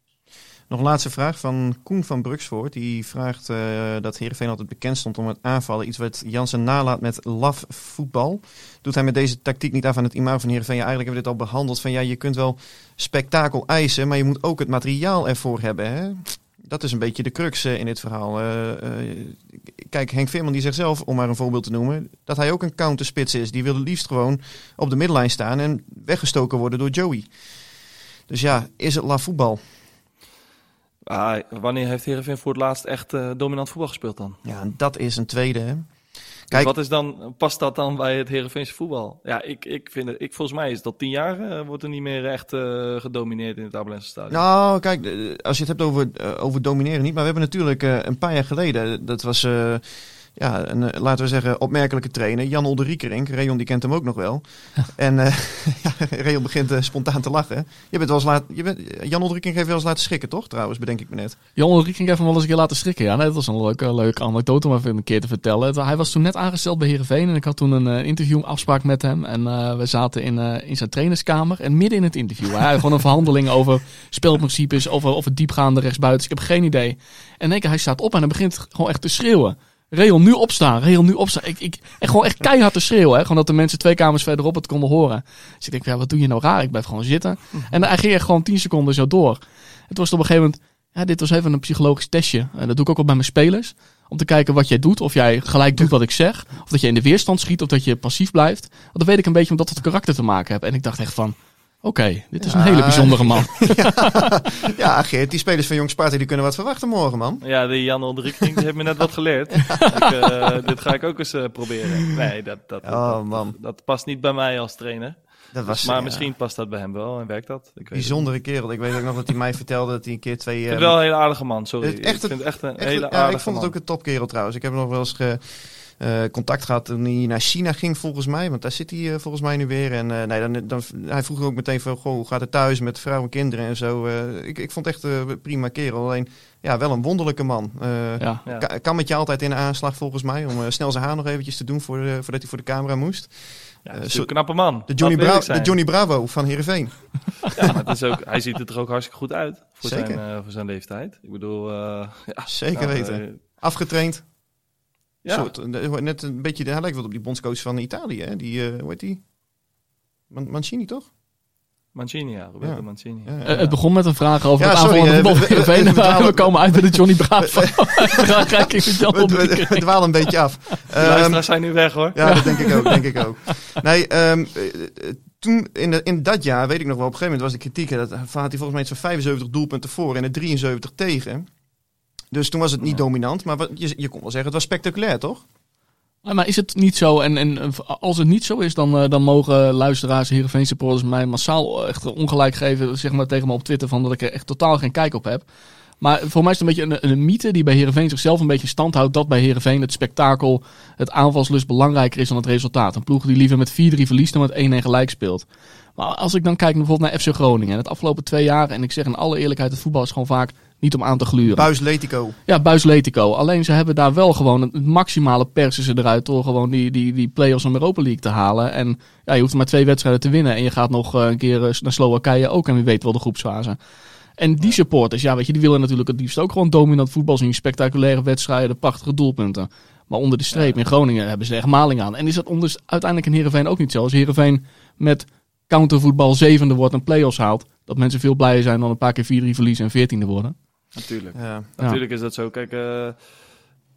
A: Nog een laatste vraag van Koen van Bruksvoort. Die vraagt eh, dat Heerenveen altijd bekend stond om het aanvallen. Iets wat Jansen nalaat met laf voetbal. Doet hij met deze tactiek niet af aan het imago van Heerenveen? Ja, eigenlijk hebben we dit al behandeld. Van ja, je kunt wel spektakel eisen, maar je moet ook het materiaal ervoor hebben. Hè? Dat is een beetje de crux eh, in dit verhaal. Eh, kijk, Henk Veerman die zegt zelf, om maar een voorbeeld te noemen, dat hij ook een counterspits is. Die wil liefst gewoon op de middenlijn staan en weggestoken worden door Joey. Dus ja, is het laf voetbal?
B: Ah, wanneer heeft Heerenveen voor het laatst echt eh, dominant voetbal gespeeld dan?
A: Ja, dat is een tweede. Hè?
B: Dus
A: Kijk,
B: wat is dan, past dat dan bij het Heerenveense voetbal? Ja, ik, ik vind het, ik, volgens mij is dat tien jaar, eh, wordt er niet meer echt eh, gedomineerd in het Abelense stadion.
A: nou, kijk, als je het hebt over, over domineren niet. Maar we hebben natuurlijk een paar jaar geleden, dat was, ja, een, eh, laten we zeggen, opmerkelijke trainer. Jan Olderiekerink. Rayon die kent hem ook nog wel. en ja, Rayon begint eh, spontaan te lachen. Je bent wel eens laat, je bent, Jan Olderiekerink heeft wel eens laten schrikken, toch? Trouwens, bedenk ik me net.
C: Jan Ulrich ging even wel eens een keer laten schrikken. Ja, nee, dat was een leuke, leuke anekdote om even een keer te vertellen. Het- Hij was toen net aangesteld bij Heerenveen en ik had toen een eh, interview afspraak met hem. En we zaten in, in zijn trainerskamer en midden in het interview. Hij had gewoon een verhandeling over spelprincipes, over, over diepgaande rechtsbuiten. Ik heb geen idee. En in één keer, hij staat op en hij begint gewoon echt te schreeuwen. Real nu opstaan, Real nu opstaan. Ik, ik, en gewoon echt keihard te schreeuwen. Hè? Gewoon dat de mensen twee kamers verderop het konden horen. Dus ik denk, ja, wat doe je nou raar? Ik blijf gewoon zitten. En hij ging echt gewoon tien seconden zo door. Het was op een gegeven moment, ja, dit was even een psychologisch testje. En dat doe ik ook al bij mijn spelers. Om te kijken wat jij doet. Of jij gelijk doet wat ik zeg. Of dat je in de weerstand schiet. Of dat je passief blijft. Want dan weet ik een beetje omdat het karakter te maken heeft. En ik dacht echt van, oké, dit is een hele bijzondere man.
A: ja, Geert, die spelers van Jong Sparta die kunnen wat verwachten morgen, man.
B: Ja, die Jan Olderieking die heeft me net wat geleerd. ik, eh, dit ga ik ook eens eh, proberen. Nee, dat, dat,
A: Oh,
B: dat,
A: man.
B: dat past niet bij mij als trainer.
A: Dat was,
B: maar
A: ja,
B: misschien past dat bij hem wel en werkt dat. Ik weet het
A: bijzondere kerel. Ik weet ook nog dat hij mij vertelde dat hij een keer twee...
B: Ik
A: eh,
B: vind het wel een hele aardige man, sorry.
A: Het- echt
B: ik vind het echt een
A: Echt,
B: hele
A: ja,
B: aardige
A: ik vond het
B: man.
A: ook een topkerel trouwens. Ik heb nog wel eens ge- eh, contact gehad toen hij naar China ging volgens mij. Want daar zit hij eh, volgens mij nu weer. En eh, nee, dan, dan, hij vroeg ook meteen van, goh, hoe gaat het thuis met vrouw en kinderen en zo. Eh, ik, ik vond het echt eh, een prima kerel. Alleen, ja, wel een wonderlijke man. Eh,
C: Ja.
B: Ja.
A: ka- Kan met je altijd in de aanslag volgens mij. Om snel zijn haar nog eventjes te doen voor, voordat hij voor de camera moest.
B: Ja, het
A: zo-
B: een knappe man.
A: De Johnny, Bra de Johnny Bravo van Heerenveen.
B: Ja, maar het is ook, hij ziet er ook hartstikke goed uit voor,
A: Zeker.
B: zijn, voor zijn leeftijd. Ik bedoel, eh, ja,
A: Zeker
B: nou,
A: weten. Afgetraind.
B: Ja,
A: Soort, eh, net een beetje, hij lijkt wat op die bondscoach van Italië. Hè? Die, eh, hoe heet die? Man- Mancini, toch?
B: Mancini, ja, Roberto
A: Ja.
B: Mancini.
A: Ja, ja.
C: Eh, het begon met een vraag over
A: Ja,
C: het aanval van de
A: we-
C: komen uit bij de Johnny Bravo.
A: We, we, we dwalen een beetje af.
B: De
A: Ehm,
B: luisteraars zijn nu weg hoor.
A: ja, dat denk ik ook. Denk ik ook. Nee, ehm, eh, eh, toen in, de, in dat jaar, weet ik nog wel, op een gegeven moment was de kritiek. Dat had hij volgens mij iets van 75 doelpunten voor en er 73 tegen. Dus toen was het niet dominant. Maar wat, je, je kon wel zeggen, het was spectaculair, toch?
C: Maar, maar is het niet zo? En, en als het niet zo is, dan, eh, dan mogen luisteraars, Heerenveen supporters mij massaal echt ongelijk geven zeg maar, tegen me op Twitter van dat ik er echt totaal geen kijk op heb. Maar voor mij is het een beetje een, een mythe die bij Heerenveen zichzelf een beetje in stand houdt. Dat bij Heerenveen het spektakel, het aanvalslust belangrijker is dan het resultaat. Een ploeg die liever met 4-3 verliest dan met 1-1 gelijk speelt. Maar als ik dan kijk bijvoorbeeld naar FC Groningen. En het afgelopen twee jaar, en ik zeg in alle eerlijkheid, het voetbal is gewoon vaak niet om aan te gluren.
A: Buis Letico.
C: Ja, Buis Letico. Alleen ze hebben daar wel gewoon het maximale persen ze eruit door gewoon die, die, die play-offs om Europa League te halen. En ja, je hoeft maar twee wedstrijden te winnen en je gaat nog eh, een keer eh, naar Slowakije ook en wie weet wel de groepsfase. En die supporters, ja weet je, die willen natuurlijk het liefst ook gewoon dominant voetbal zien. Spectaculaire wedstrijden, prachtige doelpunten. Maar onder de streep in Groningen hebben ze echt maling aan. En is dat onder, uiteindelijk in Heerenveen ook niet zo. Als Heerenveen met countervoetbal zevende wordt en play-offs haalt, dat mensen veel blijer zijn dan een paar keer 4-3 verliezen en veertiende worden.
B: Natuurlijk.
A: Ja.
B: Natuurlijk is dat zo. Kijk, eh,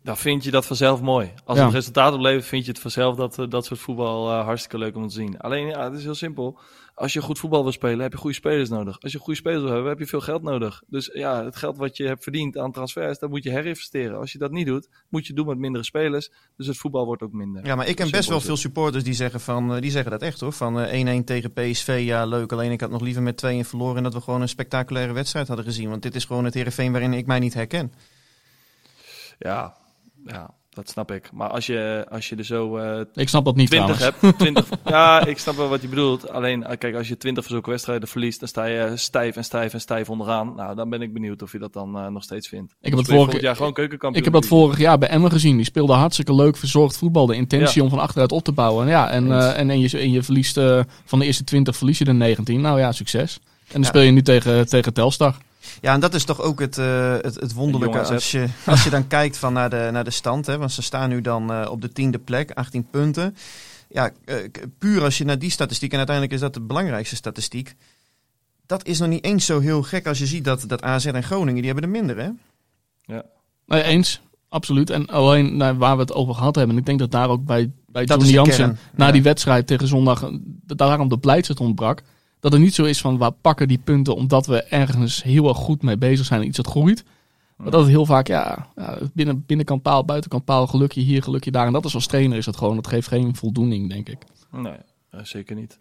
B: dan vind je dat vanzelf mooi. Als
C: Ja.
B: het resultaat oplevert, vind je het vanzelf dat, eh, dat soort voetbal eh, hartstikke leuk om te zien. Alleen, ja, het is heel simpel. Als je goed voetbal wil spelen, heb je goede spelers nodig. Als je goede spelers wil hebben, heb je veel geld nodig. Dus ja, het geld wat je hebt verdiend aan transfers, dat moet je herinvesteren. Als je dat niet doet, moet je het doen met mindere spelers. Dus het voetbal wordt ook minder.
A: Ja, maar ik ken best wel veel supporters die zeggen, van, eh, die zeggen dat echt hoor. Van eh, 1-1 tegen PSV, ja leuk. Alleen ik had nog liever met 2-1 verloren en dat we gewoon een spectaculaire wedstrijd hadden gezien. Want dit is gewoon het Heerenveen waarin ik mij niet herken.
B: Ja, ja, dat snap ik. Maar als je, als je er zo eh
C: Ik snap dat niet
B: 20
C: trouwens.
B: hebt, 20, ja, ik snap wel wat je bedoelt. Alleen, eh, kijk, als je 20 van zulke wedstrijden verliest, dan sta je stijf en stijf en stijf onderaan. Nou, dan ben ik benieuwd of je dat dan eh, nog steeds vindt.
C: Ik heb vorige-
B: volgend jaar gewoon keukenkampioen.
C: Ik heb dat vorig jaar bij Emmen gezien. Die speelde hartstikke leuk, verzorgd voetbal. De intentie
B: Ja.
C: om van achteruit op te bouwen. Ja, en, en, en, je, en je verliest van de eerste 20 verlies je de 19. Nou ja, succes. En dan
A: Ja.
C: speel je nu tegen, tegen Telstar.
A: Ja, en dat is toch ook het, eh, het, het wonderlijke als je, als je dan kijkt van naar, de, naar de stand. Hè, want ze staan nu dan eh, op de tiende plek, 18 punten. Ja, eh, puur als je naar die statistiek, en uiteindelijk is dat de belangrijkste statistiek. Dat is nog niet eens zo heel gek als je ziet dat, dat AZ en Groningen, die hebben er minder hè?
C: Nee, eens. Absoluut. En alleen nou, waar we het over gehad hebben. En ik denk dat daar ook bij, bij Johnny Jansen na
A: Ja.
C: die wedstrijd tegen zondag. dat daarom de blijdschap ontbrak. Dat het niet zo is van we pakken die punten omdat we ergens heel erg goed mee bezig zijn. en Iets dat groeit. Maar dat het heel vaak, ja, binnen, binnenkant paal, buitenkant paal, gelukje hier, gelukje daar. En dat is als trainer is dat gewoon, dat geeft geen voldoening, denk ik.
B: Nee, eh, zeker niet.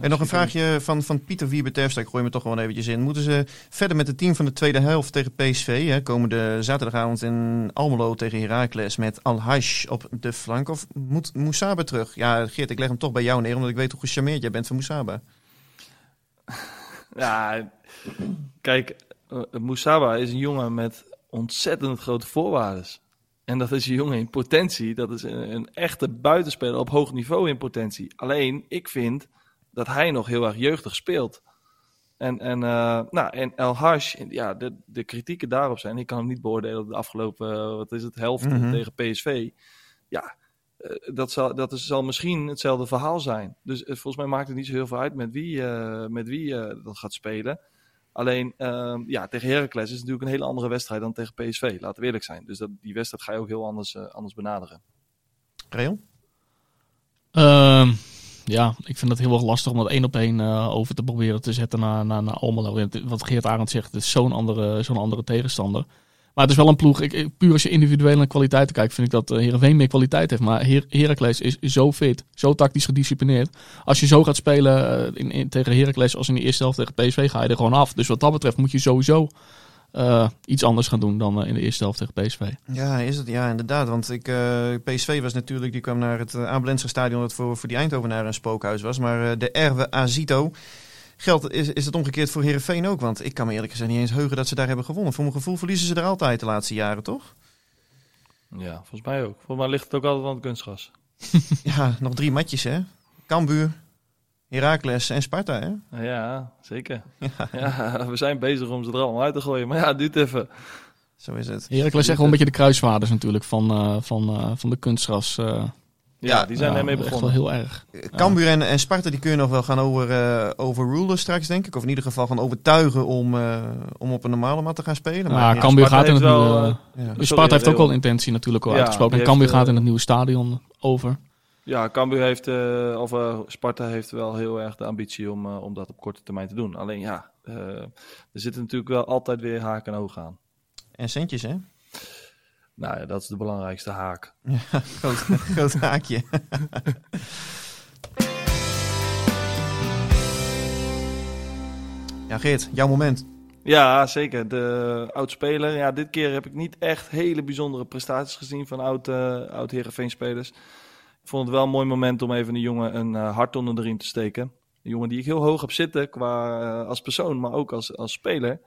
A: En nog een vraagje van, van Pieter Wieber-Terfstra. Ik gooi me toch gewoon eventjes in. Moeten ze verder met het team van de tweede helft tegen PSV? Hè? Komende zaterdagavond in Almelo tegen Heracles met Al-Hajj op de flank. Of moet Moussaba terug? Ja, Geert, ik leg hem toch bij jou neer, omdat ik weet hoe gecharmeerd jij bent van Moussaba.
B: Ja, kijk, eh, Moussaba is een jongen met ontzettend grote voorwaarden. En dat is een jongen in potentie. Dat is een, een echte buitenspeler op hoog niveau in potentie. Alleen, ik vind dat hij nog heel erg jeugdig speelt. En, en, eh, nou, en El Haj, ja, de, de kritieken daarop zijn. Ik kan hem niet beoordelen de afgelopen, eh, wat is het, helft
A: Mhm.
B: tegen PSV. Ja, dat, zal, dat is, zal misschien hetzelfde verhaal zijn. Dus eh, volgens mij maakt het niet zo heel veel uit met wie, eh, met wie eh, dat gaat spelen. Alleen, ehm, ja, tegen Heracles is het natuurlijk een hele andere wedstrijd dan tegen PSV. Laten we eerlijk zijn. Dus dat, die wedstrijd ga je ook heel anders, eh, anders benaderen.
A: Real?
C: Ehm, ja, ik vind het heel erg lastig om dat één op één eh, over te proberen te zetten naar, naar, naar Almelo. Wat Geert Arend zegt, het is zo'n andere, zo'n andere tegenstander. Maar het is wel een ploeg, ik, puur als je individueel naar kwaliteiten kijkt, vind ik dat eh, Heerenveen meer kwaliteit heeft. Maar Her Heracles is zo fit, zo tactisch gedisciplineerd. Als je zo gaat spelen eh, in, tegen Heracles als in de eerste helft tegen PSV, ga je er gewoon af. Dus wat dat betreft moet je sowieso eh, iets anders gaan doen dan eh, in de eerste helft tegen PSV.
A: Ja, is het? Ja, inderdaad. Want ik, eh, PSV was natuurlijk, die kwam naar het uh, stadion dat voor, voor die Eindhovenaren een spookhuis was. Maar eh, de Erwe Azito, geldt, is, is het omgekeerd voor Herenveen ook? Want ik kan me eerlijk gezegd niet eens heugen dat ze daar hebben gewonnen. Voor mijn gevoel verliezen ze er altijd de laatste jaren, toch?
B: Ja, volgens mij ook. Volgens mij ligt het ook altijd aan het kunstgras.
A: ja, nog drie matjes, hè? Cambuur, Heracles en Sparta, hè?
B: Ja, zeker. Ja. we zijn bezig om ze er allemaal uit te gooien. Maar ja, het duurt even.
A: Zo is het.
C: Heracles is echt wel een beetje de kruisvaarders natuurlijk van, eh, van, eh, van de kunstgras. eh.
B: Ja, die zijn
C: Ja,
B: ermee
C: Echt
B: begonnen.
C: wel heel erg.
A: Cambuur en, en Sparta die kun je nog wel gaan over, eh overrulen straks, denk ik. Of in ieder geval gaan overtuigen om, eh, om op een normale mat te gaan spelen.
C: Ja,
A: ja,
C: Cambuur
B: Sparta
C: gaat in het
B: wel,
C: nieuwe...
B: eh,
A: ja.
C: Sparta heeft ook wel intentie natuurlijk al
B: Ja,
C: uitgesproken. En Cambuur
B: heeft,
C: gaat in
B: eh,
C: het nieuwe stadion over.
B: Ja, Cambuur heeft, eh, of eh, Sparta heeft wel heel erg de ambitie om, eh, om dat op korte termijn te doen. Alleen ja, eh, er zitten natuurlijk wel altijd weer haken en ogen aan.
A: En centjes, hè?
B: Nou ja, dat is de belangrijkste haak.
A: Groot, groot haakje. ja, Geert, jouw moment.
B: Ja, zeker. De oud-speler. Ja, dit keer heb ik niet echt hele bijzondere prestaties gezien van oud, eh oud Heerenveen-spelers. Ik vond het wel een mooi moment om even een jongen een eh, hart onder erin te steken. Een jongen die ik heel hoog heb zitten qua, eh, als persoon, maar ook als, als speler.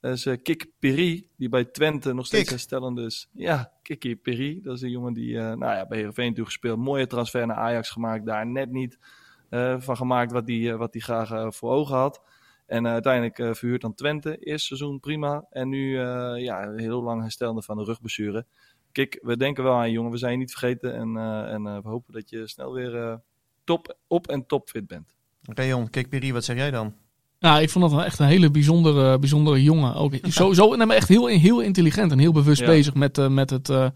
B: Dat is eh, Kik Piri, die bij Twente nog steeds
A: Kik.
B: herstellend is. Ja, Kiki Piri. Dat is een jongen die eh, nou ja, bij Heerenveen natuurlijk gespeeld. Mooie transfer naar Ajax gemaakt. Daar net niet eh, van gemaakt wat hij wat die graag voor ogen had. En uiteindelijk eh, verhuurd aan Twente. Eerste seizoen prima. En nu ja, heel lang herstellende van de rugblessure. Kijk, we denken wel aan je jongen. We zijn je niet vergeten. En, en we hopen dat je snel weer top, op en topfit bent.
A: Rayon, kijk Piri, wat zeg jij dan?
C: Ja, ik vond dat echt een hele bijzondere, bijzonder jongen. Ook zo, zo nee, maar echt heel, heel intelligent en heel bewust
B: Ja.
C: bezig met, eh, met, het, eh,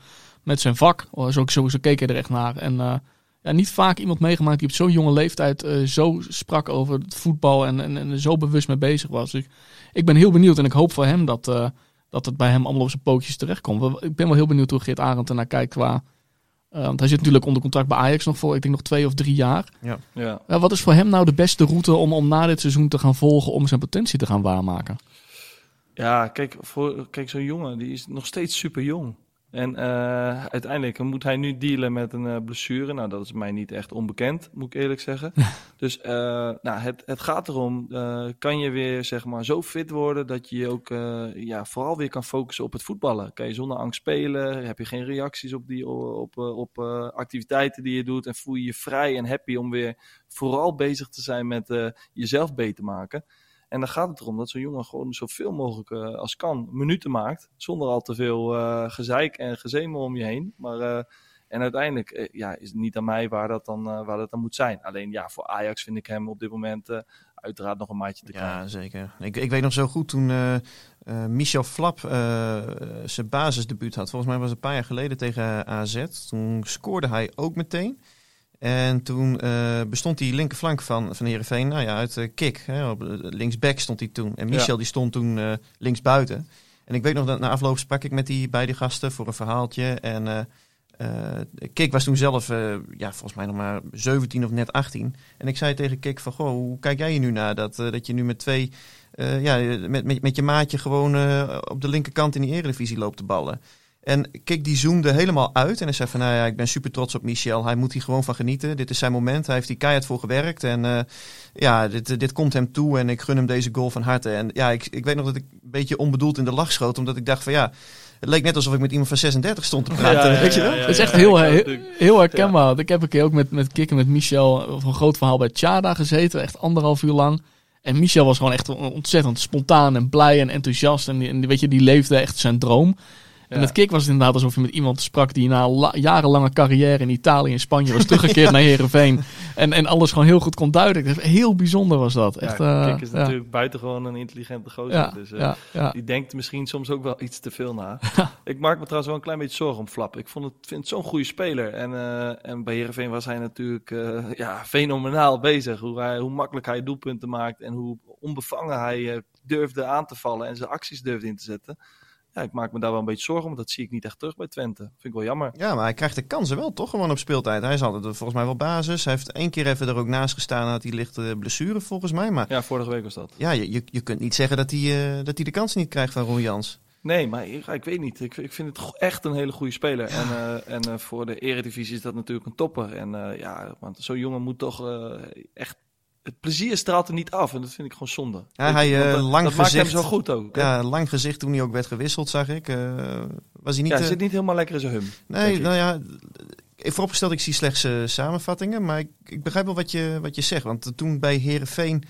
C: met zijn vak. Oh, Zo, zo, zo keek hij er echt naar. En eh, ja, niet vaak iemand meegemaakt die op zo'n jonge leeftijd zo sprak over het voetbal en, en, en zo bewust mee bezig was. Dus ik, ik ben heel benieuwd en ik hoop voor hem dat, dat het bij hem allemaal op zijn pootjes terechtkomt. Ik ben wel heel benieuwd hoe Geert Arend ernaar kijkt qua... eh, want hij zit natuurlijk onder contract bij Ajax nog voor, ik denk nog twee of drie jaar.
B: Ja.
C: Ja, wat is voor hem nou de beste route om, om na dit seizoen te gaan volgen om zijn potentie te gaan waarmaken?
B: Ja, kijk, voor, kijk zo'n jongen, die is nog steeds super jong. En eh, uiteindelijk moet hij nu dealen met een eh, blessure. Nou, dat is mij niet echt onbekend, moet ik eerlijk zeggen. dus eh, nou, het, het gaat erom, kan je weer zeg maar zo fit worden dat je je ook ja, vooral weer kan focussen op het voetballen. Kan je zonder angst spelen, heb je geen reacties op, die, op, op activiteiten die je doet en voel je je vrij en happy om weer vooral bezig te zijn met jezelf beter maken. En dan gaat het erom dat zo'n jongen gewoon zoveel mogelijk eh, als kan minuten maakt. Zonder al te veel eh, gezeik en gezemel om je heen. Maar, eh, en uiteindelijk ja, is het niet aan mij waar dat, dan, waar dat dan moet zijn. Alleen ja, voor Ajax vind ik hem op dit moment uiteraard nog een maatje te krijgen.
A: Ja, zeker. Ik, ik weet nog zo goed toen Michel Flap zijn basisdebuut had. Volgens mij was het een paar jaar geleden tegen AZ. Toen scoorde hij ook meteen. En toen eh, bestond die linkerflank van, van Heerenveen nou ja, uit eh, kick. Hè, op, eh, linksback stond hij toen. En Michel
B: Ja.
A: die stond toen linksbuiten. En ik weet nog dat na afloop sprak ik met die beide gasten voor een verhaaltje. En Kik was toen zelf, ja, volgens mij nog maar 17 of net 18. En ik zei tegen Kik van, goh, hoe kijk jij je nu naar dat, dat je nu met twee, ja, met, met, met je maatje gewoon op de linkerkant in die eredivisie loopt te ballen. En Kik die zoomde helemaal uit en hij zei van, nou ja, ik ben super trots op Michel. Hij moet hier gewoon van genieten. Dit is zijn moment. Hij heeft hier keihard voor gewerkt. En eh, ja, dit, dit komt hem toe en ik gun hem deze goal van harte. En ja, ik, ik weet nog dat ik een beetje onbedoeld in de lach schoot, omdat ik dacht van, ja, het leek net alsof ik met iemand van 36 stond te praten. weet je wel?
C: Het is echt heel, heel, heel herkenbaar. Want Ik heb een keer ook met, met Kik en met Michel een groot verhaal bij Tjada gezeten. Echt anderhalf uur lang. En Michel was gewoon echt ontzettend spontaan en blij en enthousiast. En, en weet je, die leefde echt zijn droom. En
B: Ja.
C: met Kik was het inderdaad alsof je met iemand sprak die na la- jarenlange carrière in Italië en Spanje was teruggekeerd naar Heerenveen. En, en alles gewoon heel goed kon duiden. Is Heel bijzonder was dat. Echt,
B: ja,
C: eh,
B: Kik is
C: ja.
B: natuurlijk buitengewoon een intelligente gozer.
C: Ja,
B: dus, eh,
C: ja, ja.
B: Die denkt misschien soms ook wel iets te veel na. ik maak me trouwens wel een klein beetje zorgen om Flap. Ik vond het, vind het zo'n goede speler. En, eh, en bij Heerenveen was hij natuurlijk eh, ja, fenomenaal bezig. Hoe, hij, hoe makkelijk hij doelpunten maakt. En hoe onbevangen hij eh, durfde aan te vallen. En zijn acties durfde in te zetten. Ja, ik maak me daar wel een beetje zorgen om. Want dat zie ik niet echt terug bij Twente. Vind ik wel jammer.
A: Ja, maar hij krijgt de kansen wel toch gewoon op speeltijd. Hij is altijd volgens mij wel basis. Hij heeft één keer even er ook naast gestaan had hij lichte blessure volgens mij. Maar
B: Ja, vorige week was dat.
A: ja, je, je, je kunt niet zeggen dat hij, eh, dat hij de kansen niet krijgt van Ron Jans.
B: Nee, maar ik, ik weet niet. Ik, ik vind het echt een hele goede speler. En, eh, en eh, voor de eredivisie is dat natuurlijk een topper. En ja, want zo'n jongen moet toch echt... Het plezier straalt er niet af. En dat vind ik gewoon zonde.
A: Ja, hij, eh,
B: dat,
A: lang
B: dat
A: gezicht.
B: zo goed ook. hè?
A: Ja, lang gezicht toen hij ook werd gewisseld, zag ik. Eh, was hij niet...
B: ja, hij
A: eh,
B: zit niet helemaal lekker in zijn hum.
A: nee, nou ja... ik- Vooropgesteld, ik zie slechts samenvattingen. Maar ik, ik begrijp wel wat je, wat je zegt. Want toen bij Herenveen,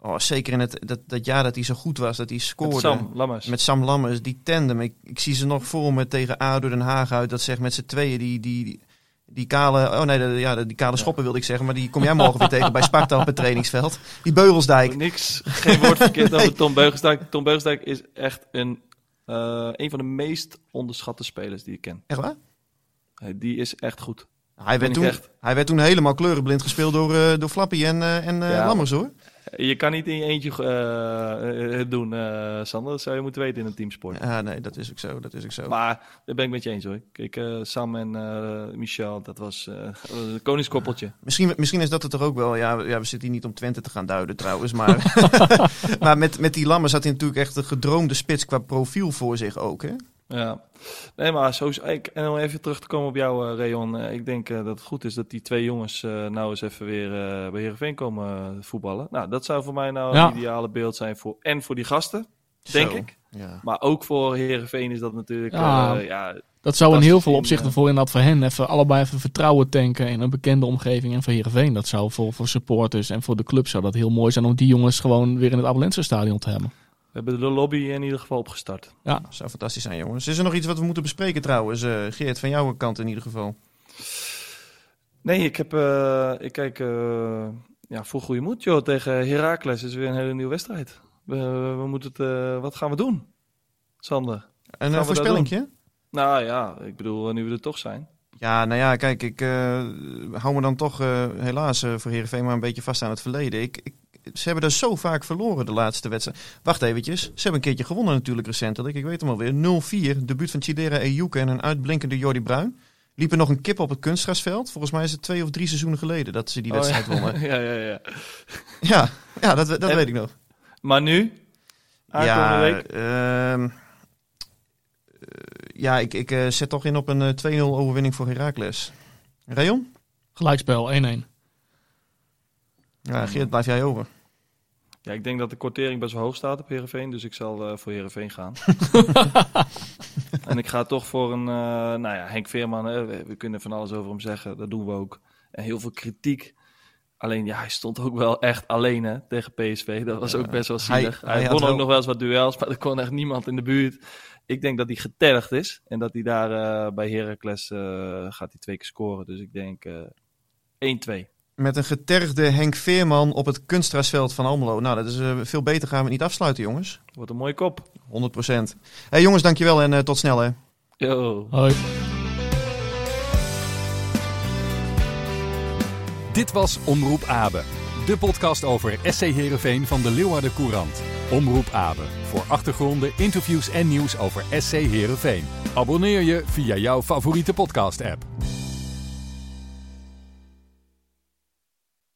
A: oh, zeker in het, dat, dat jaar dat hij zo goed was, dat hij scoorde.
B: Met Sam Lammers.
A: Met Sam Lammers, die tandem. Ik, ik zie ze nog voor me tegen ADO Den Haag uit. Dat zegt met z'n tweeën die, die, die, die kale... Oh nee, de, ja, die kale schoppen wilde ik zeggen. Maar die kom jij morgen weer tegen bij Sparta op het trainingsveld. Die Beugelsdijk.
B: Niks, geen woord verkeerd over Tom Beugelsdijk. Tom Beugelsdijk is echt een, eh, een van de meest onderschatte spelers die ik ken.
A: Echt waar?
B: Die is echt goed.
A: Hij werd, toen,
B: echt.
A: hij werd toen helemaal kleurenblind gespeeld door, eh, door Flappy en, eh, en
B: Ja.
A: Lammers hoor.
B: Je kan niet in je eentje eh, eh, het doen, eh, Sander. Dat zou je moeten weten in een teamsport.
A: Ja, nee, dat is ook zo. Dat is ook zo.
B: Maar daar ben ik met je eens hoor. Eh, Sam en Michel, dat was een koningskoppeltje.
A: Misschien, misschien is dat het toch ook wel. Ja, we- ja, we zitten hier niet om Twente te gaan duiden trouwens. Maar, maar met, met die Lammers had hij natuurlijk echt een gedroomde spits qua profiel voor zich ook. Hè?
B: Ja, nee, maar zo is, ik, en om even terug te komen op jou, eh Rayon. Eh, ik denk eh, dat het goed is dat die twee jongens eh, nou eens even weer eh, bij Heerenveen komen voetballen. Nou, dat zou voor mij nou
C: Ja.
B: een ideale beeld zijn voor en voor die gasten, denk
A: Zo.
B: ik.
A: Ja.
B: Maar ook voor Heerenveen is dat natuurlijk.
C: Ja.
B: eh, ja,
C: Dat zou in heel veel opzichten
B: in,
C: voor inderdaad voor hen even allebei even vertrouwen tanken in een bekende omgeving. En voor Heerenveen, dat zou voor, voor supporters en voor de club zou dat heel mooi zijn om die jongens gewoon weer in het Abelense stadion te hebben.
B: We hebben de lobby in ieder geval opgestart.
C: Ja,
A: Zou fantastisch zijn, jongens. Is er nog iets wat we moeten bespreken trouwens? eh, Geert, van jouw kant in ieder geval.
B: Nee, ik, heb, eh, ik kijk eh, ja, voor goede moed joh, tegen Heracles. is weer een hele nieuwe wedstrijd. We, we moeten het, eh, wat gaan we doen, Sander?
A: Een uh, voorspellingje?
B: Nou ja, ik bedoel, nu we er toch zijn.
A: Ja, nou ja, kijk, ik eh, hou me dan toch eh, helaas eh, voor Heerenveen maar een beetje vast aan het verleden. Ik, ik, ze hebben er zo vaak verloren de laatste wedstrijd. Wacht eventjes, ze hebben een keertje gewonnen natuurlijk recentelijk. Ik weet hem alweer. 0-4, debuut van Chidera Ejuke en een uitblinkende Jordi Bruin. Liepen nog een kip op het kunstgrasveld. Volgens mij is het twee of drie seizoenen geleden dat ze die
B: Oh,
A: wedstrijd wonnen.
B: ja, ja, ja.
A: Ja, ja dat, dat
B: En-
A: weet ik nog.
B: Maar nu? Aankomende
A: ja,
B: week?
A: ehm, eh, ja, ik, ik eh, zet toch in op een eh, 2-0 overwinning voor Heracles. Rayon?
C: Gelijkspel, 1-1.
A: Ja, Geert, blijf jij over.
B: Ja, ik denk dat de kortering best wel hoog staat op Heerenveen, dus ik zal eh, voor Heerenveen gaan. en ik ga toch voor een, eh, nou ja, Henk Veerman, hè, we, we kunnen van alles over hem zeggen, dat doen we ook. En heel veel kritiek. Alleen, ja, hij stond ook wel echt alleen hè, tegen PSV. Dat was ook best wel zielig. Hij, won ook
A: wel-
B: nog wel eens wat duels, maar er kon echt niemand in de buurt. Ik denk dat hij getergd is en dat hij daar eh, bij Heracles gaat hij twee keer scoren. Dus ik denk eh 1-2.
A: Met een getergde Henk Veerman op het kunstgrasveld van Almelo. Nou, dat is eh, veel beter gaan we het niet afsluiten, jongens.
B: Wordt een mooie kop.
A: 100% Hey jongens, dankjewel en eh, tot snel hè.
B: Yo.
C: Hoi.
D: Dit was Omroep Abe, de podcast over SC Heerenveen van de Leeuwarden Courant. Omroep Abe, voor achtergronden, interviews en nieuws over SC Heerenveen. Abonneer je via jouw favoriete podcast-app.